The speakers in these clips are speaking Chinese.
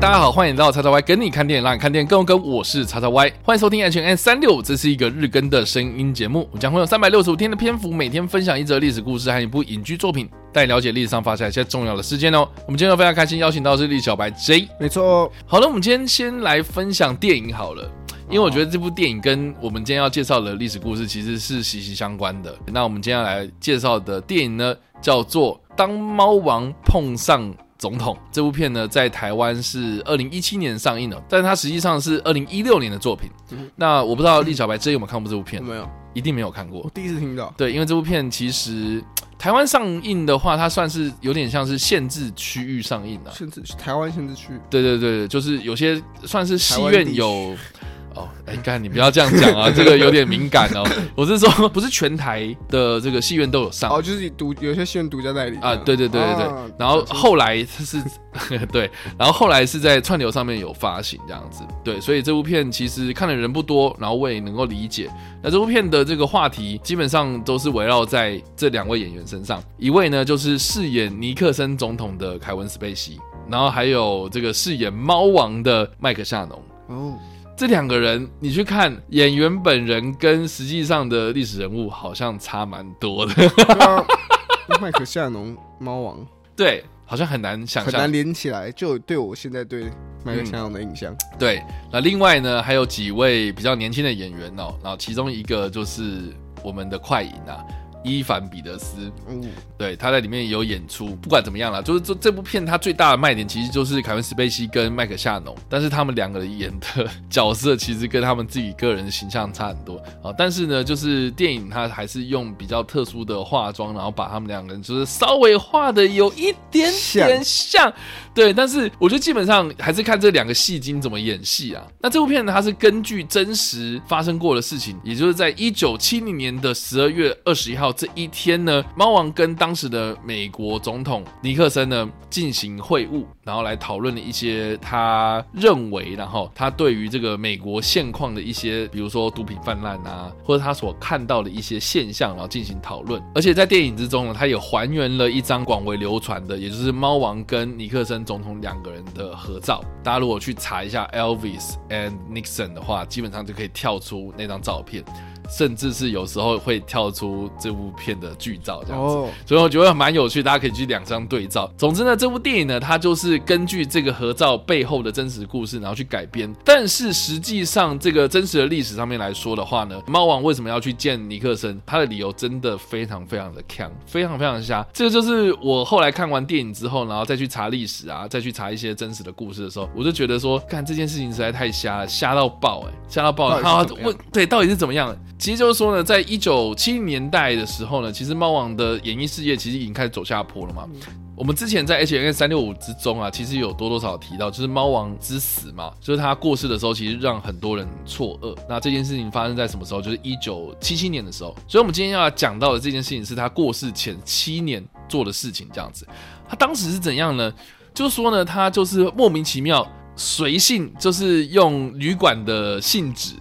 大家好，欢迎来到叉叉 Y 跟你看电影，让你看电影更有梗。我是叉叉 Y，欢迎收听 H N 三六五，这是一个日更的声音节目。我将会有三百六十五天的篇幅，每天分享一则历史故事和一部影剧作品，带你了解历史上发生一些重要的事件哦。我们今天非常开心邀请到的是历史小白 J，没错。好了，我们今天先来分享电影好了，因为我觉得这部电影跟我们今天要介绍的历史故事其实是息息相关的。那我们今天要来介绍的电影呢，叫做《当猫王碰上》。总统这部片呢，在台湾是二零一七年上映的，但是它实际上是二零一六年的作品。嗯、那我不知道历小白之前有没有看过这部片？没有，一定没有看过。我第一次听到。对，因为这部片其实台湾上映的话，它算是有点像是限制区域上映的。限制台湾限制区。对对对，就是有些算是戏院有。哦，哎，干，你不要这样讲啊，这个有点敏感哦。我是说，不是全台的这个戏院都有上，哦，就是独有些戏院独家代理啊。对对对对对。啊、然后后来它是，对，然后后来是在串流上面有发行这样子。对，所以这部片其实看的人不多，然后我也能够理解。那这部片的这个话题基本上都是围绕在这两位演员身上，一位呢就是饰演尼克森总统的凯文·斯贝西，然后还有这个饰演猫王的麦克·夏农。哦。这两个人，你去看演员本人跟实际上的历史人物，好像差蛮多的。麦克夏农猫王，对，好像很难想象，很难连起来。就对我现在对麦克夏农的印象，嗯，对。那另外呢，还有几位比较年轻的演员哦，然后其中一个就是我们的快银啊。伊凡彼得斯，嗯，对，他在里面有演出。不管怎么样啦，就是这这部片它最大的卖点其实就是凯文史贝西跟麦克夏农，但是他们两个人演的角色其实跟他们自己个人的形象差很多啊。但是呢，就是电影它还是用比较特殊的化妆，然后把他们两个人就是稍微画的有一点点像。对，但是我觉得基本上还是看这两个戏精怎么演戏啊。那这部片呢，它是根据真实发生过的事情，也就是在一九七零年的十二月二十一号这一天呢，猫王跟当时的美国总统尼克森呢进行会晤，然后来讨论了一些他认为，然后他对于这个美国现况的一些，比如说毒品泛滥啊，或者他所看到的一些现象，然后进行讨论。而且在电影之中呢，他也还原了一张广为流传的，也就是猫王跟尼克森。总统两个人的合照，大家如果去查一下 Elvis and Nixon 的话，基本上就可以跳出那张照片。甚至是有时候会跳出这部片的剧照这样子，所以我觉得蛮有趣，大家可以去两张对照。总之呢，这部电影呢，它就是根据这个合照背后的真实故事，然后去改编。但是实际上，这个真实的历史上面来说的话呢，猫王为什么要去见尼克森？他的理由真的非常非常的强，非常非常瞎。这个就是我后来看完电影之后，然后再去查历史啊，再去查一些真实的故事的时候，我就觉得说，看这件事情实在太瞎了，瞎到爆哎、欸，瞎到爆。好，问对，到底是怎么样？其实就是说呢，在一九七零年代的时候呢，其实猫王的演艺事业其实已经开始走下坡了嘛。我们之前在 H N N 三六五之中啊，其实有多多少少提到，就是猫王之死嘛，就是他过世的时候，其实让很多人错愕。那这件事情发生在什么时候？就是一九七七年的时候。所以，我们今天要讲到的这件事情，是他过世前七年做的事情。这样子，他当时是怎样呢？就是说呢，他就是莫名其妙随性，就是用旅馆的信纸。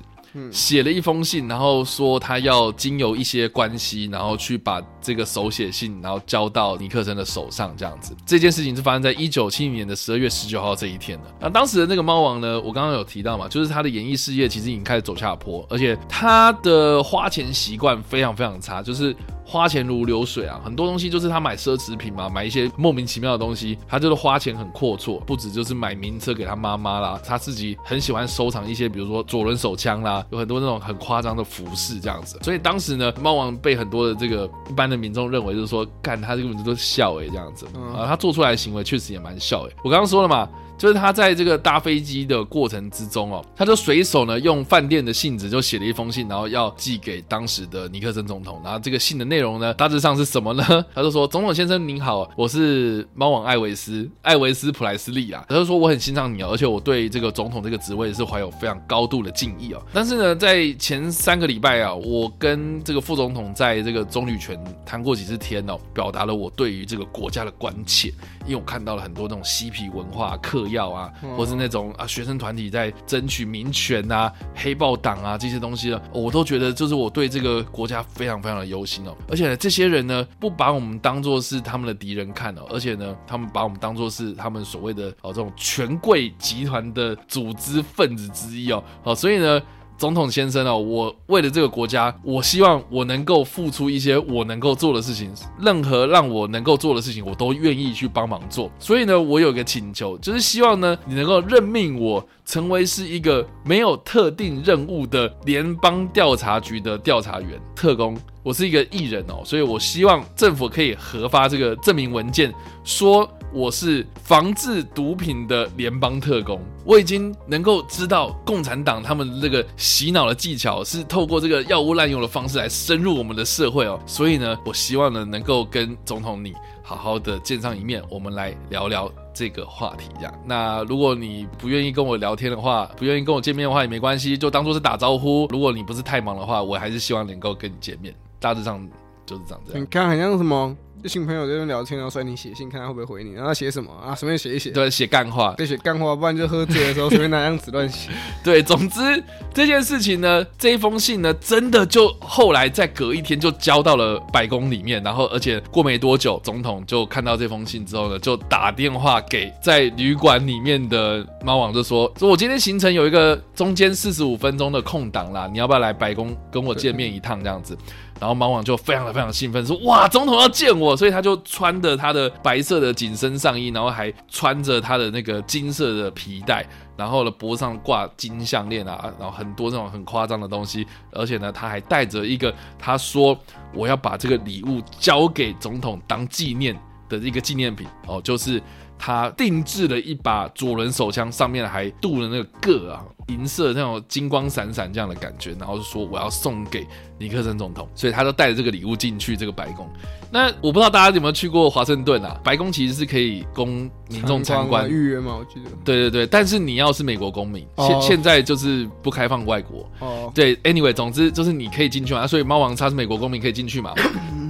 写了一封信，然后说他要经由一些关系，然后去把这个手写信，然后交到尼克森的手上，这样子。这件事情是发生在一九七零年的十二月十九号这一天的。那当时的那个猫王呢，我刚刚有提到嘛，就是他的演艺事业其实已经开始走下坡，而且他的花钱习惯非常非常差，就是。花钱如流水啊，很多东西就是他买奢侈品嘛，买一些莫名其妙的东西，他就是花钱很阔绰，不止就是买名车给他妈妈啦，他自己很喜欢收藏一些，比如说左轮手枪啦，有很多那种很夸张的服饰这样子。所以当时呢，猫王被很多的这个一般的民众认为就是说，干他这个名字都是笑诶、欸、这样子啊，他做出来的行为确实也蛮笑诶、欸。我刚刚说了嘛。就是他在这个搭飞机的过程之中哦，他就随手呢用饭店的信纸就写了一封信，然后要寄给当时的尼克森总统。然后这个信的内容呢，大致上是什么呢？他就说：“总统先生您好，我是猫王艾维斯，艾维斯普莱斯利啊。”他就说：“我很欣赏你啊，而且我对这个总统这个职位是怀有非常高度的敬意哦。但是呢，在前三个礼拜啊，我跟这个副总统在这个棕榈泉谈过几次天哦，表达了我对于这个国家的关切，因为我看到了很多那种嬉皮文化嗑药啊，或是那种啊学生团体在争取民权啊、黑豹党啊这些东西呢，我都觉得就是我对这个国家非常非常的忧心哦。而且呢，这些人呢，不把我们当作是他们的敌人看哦，而且呢，他们把我们当作是他们所谓的哦这种权贵集团的组织分子之一哦，好，所以呢。总统先生哦，我为了这个国家，我希望我能够付出一些我能够做的事情，任何让我能够做的事情，我都愿意去帮忙做。所以呢，我有个请求，就是希望呢，你能够任命我成为是一个没有特定任务的联邦调查局的调查员特工。我是一个艺人哦，所以我希望政府可以核发这个证明文件，说。我是防治毒品的联邦特工，我已经能够知道共产党他们这个洗脑的技巧是透过这个药物滥用的方式来深入我们的社会哦，所以呢，我希望呢能够跟总统你好好的见上一面，我们来聊聊这个话题。这样，那如果你不愿意跟我聊天的话，不愿意跟我见面的话也没关系，就当做是打招呼。如果你不是太忙的话，我还是希望能够跟你见面。大致上就是这样子。你看，很像什么？就新朋友在那聊天，然后说你写信，看他会不会回你。然后写什么啊？随便写一写，对，写干话，对，写干话，不然就喝醉的时候随便拿样子乱写。对，总之这件事情呢，这一封信呢，真的就后来再隔一天就交到了白宫里面，然后而且过没多久，总统就看到这封信之后呢，就打电话给在旅馆里面的猫王，就说说我今天行程有一个中间四十五分钟的空档啦，你要不要来白宫跟我见面一趟这样子？然后猫王就非常的非常兴奋，说哇，总统要见我，所以他就穿着他的白色的紧身上衣，然后还穿着他的那个金色的皮带，然后呢脖上挂金项链啊，然后很多那种很夸张的东西，而且呢他还带着一个，他说我要把这个礼物交给总统当纪念的一个纪念品哦，就是他定制了一把左轮手枪，上面还镀了那个铬啊。银色那种金光闪闪这样的感觉，然后就说我要送给尼克森总统，所以他就带着这个礼物进去这个白宫。那我不知道大家有没有去过华盛顿啊？白宫其实是可以供民众参观预约吗？我记得。对对对，但是你要是美国公民，现、oh. 现在就是不开放外国。哦。Oh. 对，anyway，总之就是你可以进去嘛。所以猫王他是美国公民，可以进去嘛。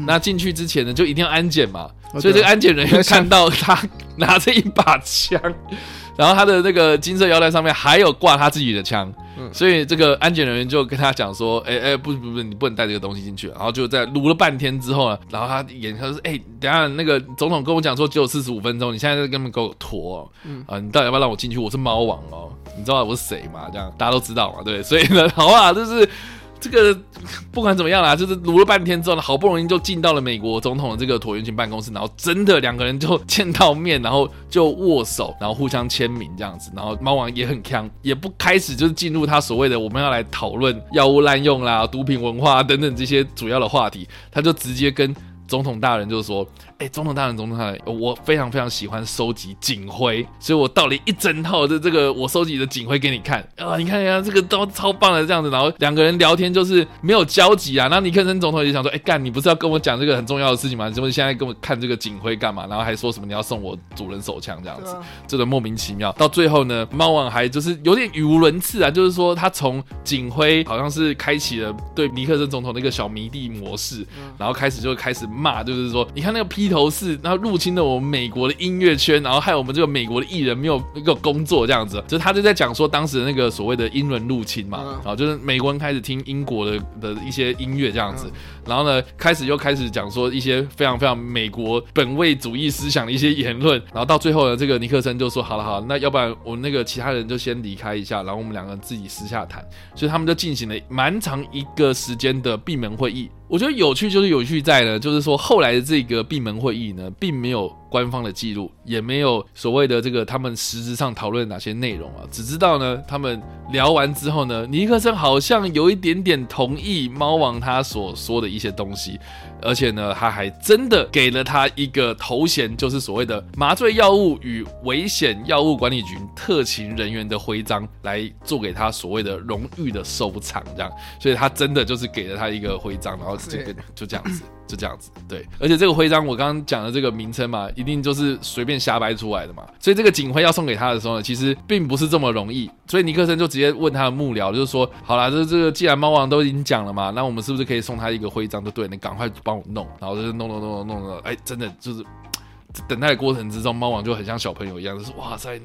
那进去之前呢，就一定要安检嘛。所以这个安检人员看到他拿着一把枪。然后他的那个金色腰带上面还有挂他自己的枪，嗯、所以这个安检人员就跟他讲说：“哎哎，不不不，你不能带这个东西进去。”然后就在撸了半天之后呢，然后他眼他说：“哎，等下那个总统跟我讲说只有四十五分钟，你现在在根本给我拖、哦，嗯啊，你到底要不要让我进去？我是猫王哦，你知道我是谁吗？这样大家都知道嘛，对，所以呢，好啊，就是。”这个不管怎么样啦，就是撸了半天之后呢，好不容易就进到了美国总统的这个椭圆形办公室，然后真的两个人就见到面，然后就握手，然后互相签名这样子，然后猫王也很强，也不开始就是进入他所谓的我们要来讨论药物滥用啦、毒品文化等等这些主要的话题，他就直接跟。总统大人就说：“哎、欸，总统大人，总统大人，我非常非常喜欢收集警徽，所以我到了一整套的这个我收集的警徽给你看啊！你看一下这个都超棒的这样子。然后两个人聊天就是没有交集啊。然后尼克森总统也想说：哎、欸，干，你不是要跟我讲这个很重要的事情吗？你怎么现在跟我看这个警徽干嘛？然后还说什么你要送我主人手枪这样子，这个莫名其妙。到最后呢，猫王还就是有点语无伦次啊，就是说他从警徽好像是开启了对尼克森总统的一个小迷弟模式，然后开始就开始。”骂就是说，你看那个披头士，然后入侵了我们美国的音乐圈，然后害我们这个美国的艺人没有一个工作这样子，就是他就在讲说当时的那个所谓的英伦入侵嘛，然后就是美国人开始听英国的的一些音乐这样子，然后呢开始又开始讲说一些非常非常美国本位主义思想的一些言论，然后到最后呢，这个尼克森就说好了好了，那要不然我们那个其他人就先离开一下，然后我们两个人自己私下谈，所以他们就进行了蛮长一个时间的闭门会议。我觉得有趣就是有趣在呢，就是说后来的这个闭门会议呢，并没有官方的记录，也没有所谓的这个他们实质上讨论哪些内容啊，只知道呢，他们聊完之后呢，尼克森好像有一点点同意猫王他所说的一些东西。而且呢，他还真的给了他一个头衔，就是所谓的麻醉药物与危险药物管理局特勤人员的徽章，来做给他所谓的荣誉的收藏，这样。所以他真的就是给了他一个徽章，然后这个就这样子。就这样子，对，而且这个徽章我刚刚讲的这个名称嘛，一定就是随便瞎掰出来的嘛，所以这个警徽要送给他的时候呢，其实并不是这么容易，所以尼克森就直接问他的幕僚，就是说，好啦，这这个既然猫王都已经讲了嘛，那我们是不是可以送他一个徽章？就对，你赶快帮我弄，然后就弄弄弄弄弄弄，哎，真的就是。等待的过程之中，猫王就很像小朋友一样，就是哇塞，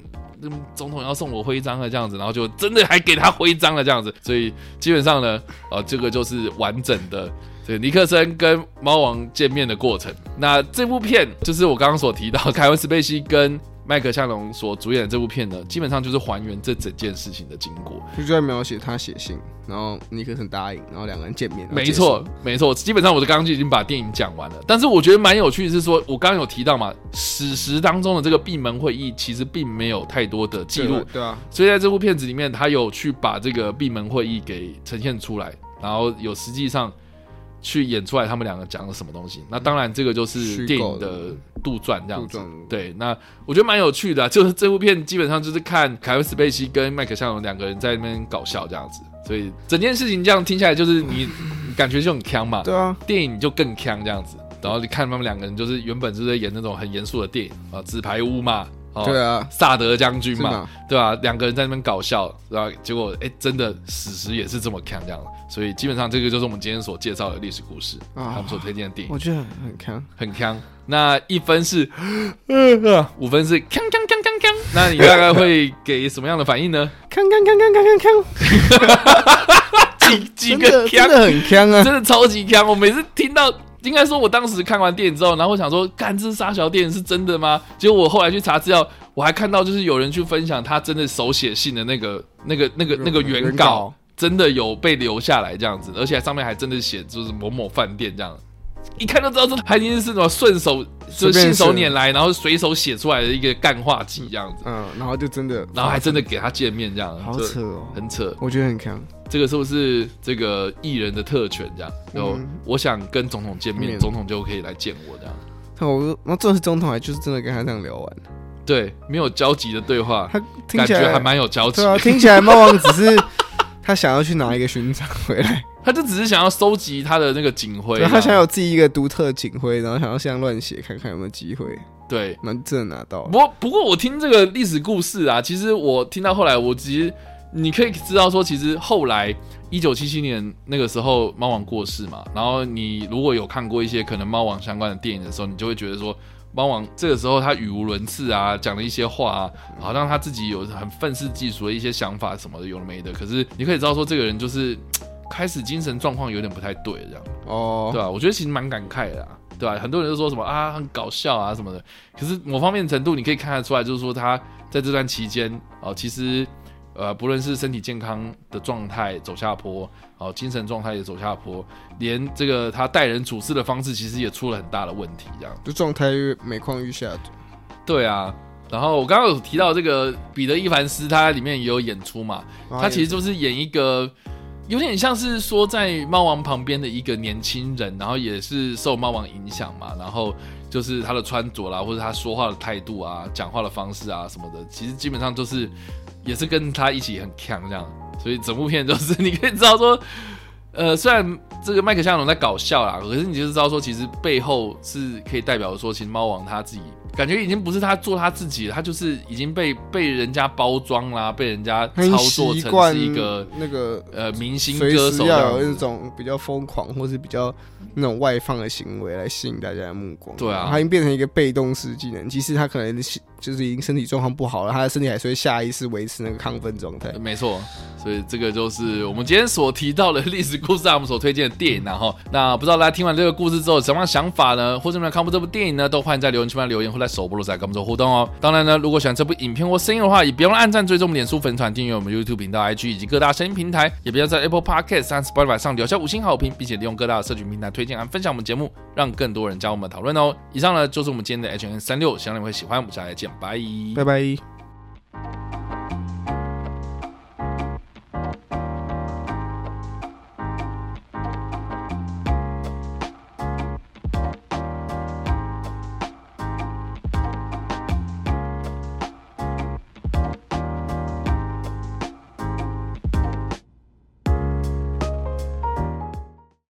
总统要送我徽章了这样子，然后就真的还给他徽章了这样子，所以基本上呢，呃，这个就是完整的这个尼克森跟猫王见面的过程。那这部片就是我刚刚所提到，凯文·史贝西跟。麦克夏龙所主演的这部片呢，基本上就是还原这整件事情的经过，就在描写他写信，然后尼克森答应，然后两个人见面。没错，没错，基本上我刚刚就已经把电影讲完了。但是我觉得蛮有趣的是说，我刚刚有提到嘛，史实当中的这个闭门会议其实并没有太多的记录，对啊。所以在这部片子里面，他有去把这个闭门会议给呈现出来，然后有实际上。去演出来，他们两个讲了什么东西？那当然，这个就是电影的杜撰这样子。对，那我觉得蛮有趣的啊，就是这部片基本上就是看凯文·斯贝西跟麦克夏龙两个人在那边搞笑这样子，所以整件事情这样听起来就是你 感觉就很锵嘛。对啊，电影就更锵这样子。然后你看他们两个人就是原本就是在演那种很严肃的电影啊，纸牌屋嘛。哦、对啊，萨德将军嘛，吗对吧、啊？两个人在那边搞笑，然后结果哎，真的史实也是这么看这样，所以基本上这个就是我们今天所介绍的历史故事，哦、他们所推荐的电影，我觉得很强，很强。那一分是，五分是锵锵锵锵锵，那你大概会给什么样的反应呢？锵锵锵锵锵锵锵，几几个锵，真的很锵啊，真的超级锵。我每次听到。应该说，我当时看完电影之后，然后我想说，干，这杀小电影是真的吗？结果我后来去查资料，我还看到就是有人去分享他真的手写信的那个、那个、那个、那个原稿，真的有被留下来这样子，而且上面还真的写就是某某饭店这样，一看就知道这还一定是什么顺手就信手拈来，然后随手写出来的一个干话记这样子。嗯，然后就真的，然后还真的给他见面这样，好扯哦，很扯，我觉得很强。这个是不是这个艺人的特权？这样，然后我想跟总统见面，嗯、总统就可以来见我这样。那我那这是总统，还就是真的跟他这样聊完？对，没有交集的对话，他听起来还蛮有交集。对啊，听起来猫王只是 他想要去拿一个勋章回来，他就只是想要收集他的那个警徽，他想有自己一个独特的警徽，然后想要这样乱写，看看有没有机会。对，蛮真的拿到。不过不过我听这个历史故事啊，其实我听到后来，我其实。你可以知道说，其实后来一九七七年那个时候，猫王过世嘛。然后你如果有看过一些可能猫王相关的电影的时候，你就会觉得说，猫王这个时候他语无伦次啊，讲了一些话啊，好像他自己有很愤世嫉俗的一些想法什么的，有的没的。可是你可以知道说，这个人就是开始精神状况有点不太对这样。哦，对吧？我觉得其实蛮感慨的啊，对吧？很多人都说什么啊，很搞笑啊什么的。可是某方面程度，你可以看得出来，就是说他在这段期间啊，其实。呃，不论是身体健康的状态走下坡，好，精神状态也走下坡，连这个他待人处事的方式，其实也出了很大的问题，这样，就状态越每况愈下。对啊，然后我刚刚有提到这个彼得·伊凡斯，他里面也有演出嘛，啊、他其实就是演一个有点像是说在猫王旁边的一个年轻人，然后也是受猫王影响嘛，然后就是他的穿着啦，或者他说话的态度啊，讲话的方式啊什么的，其实基本上就是。也是跟他一起很强这样，所以整部片就是你可以知道说，呃，虽然这个麦克夏龙在搞笑啦，可是你就是知道说，其实背后是可以代表说，其实猫王他自己。感觉已经不是他做他自己了，他就是已经被被人家包装啦，被人家操作成是一个那个呃明星歌手，要有那种比较疯狂或是比较那种外放的行为来吸引大家的目光。对啊，他已经变成一个被动式技能，其实他可能就是已经身体状况不好了，他的身体还是会下意识维持那个亢奋状态。没错，所以这个就是我们今天所提到的历史故事啊，我们所推荐的电影。然后，那不知道大家听完这个故事之后有什么想法呢？或者有没有看过这部电影呢？都欢迎在留言区里面留言或在首播的时候跟我们做互动哦。当然呢，如果喜欢这部影片或声音的话，也不用按赞、追踪我们脸书粉团、订阅我们 YouTube 频道、IG 以及各大声音平台，也不要在 Apple Podcast 和 Spotify 上留下五星好评，并且利用各大社群平台推荐和分享我们节目，让更多人加入我们讨论哦。以上呢就是我们今天的 H N 三六，希望你会喜欢。我们下次再见，拜拜。拜拜。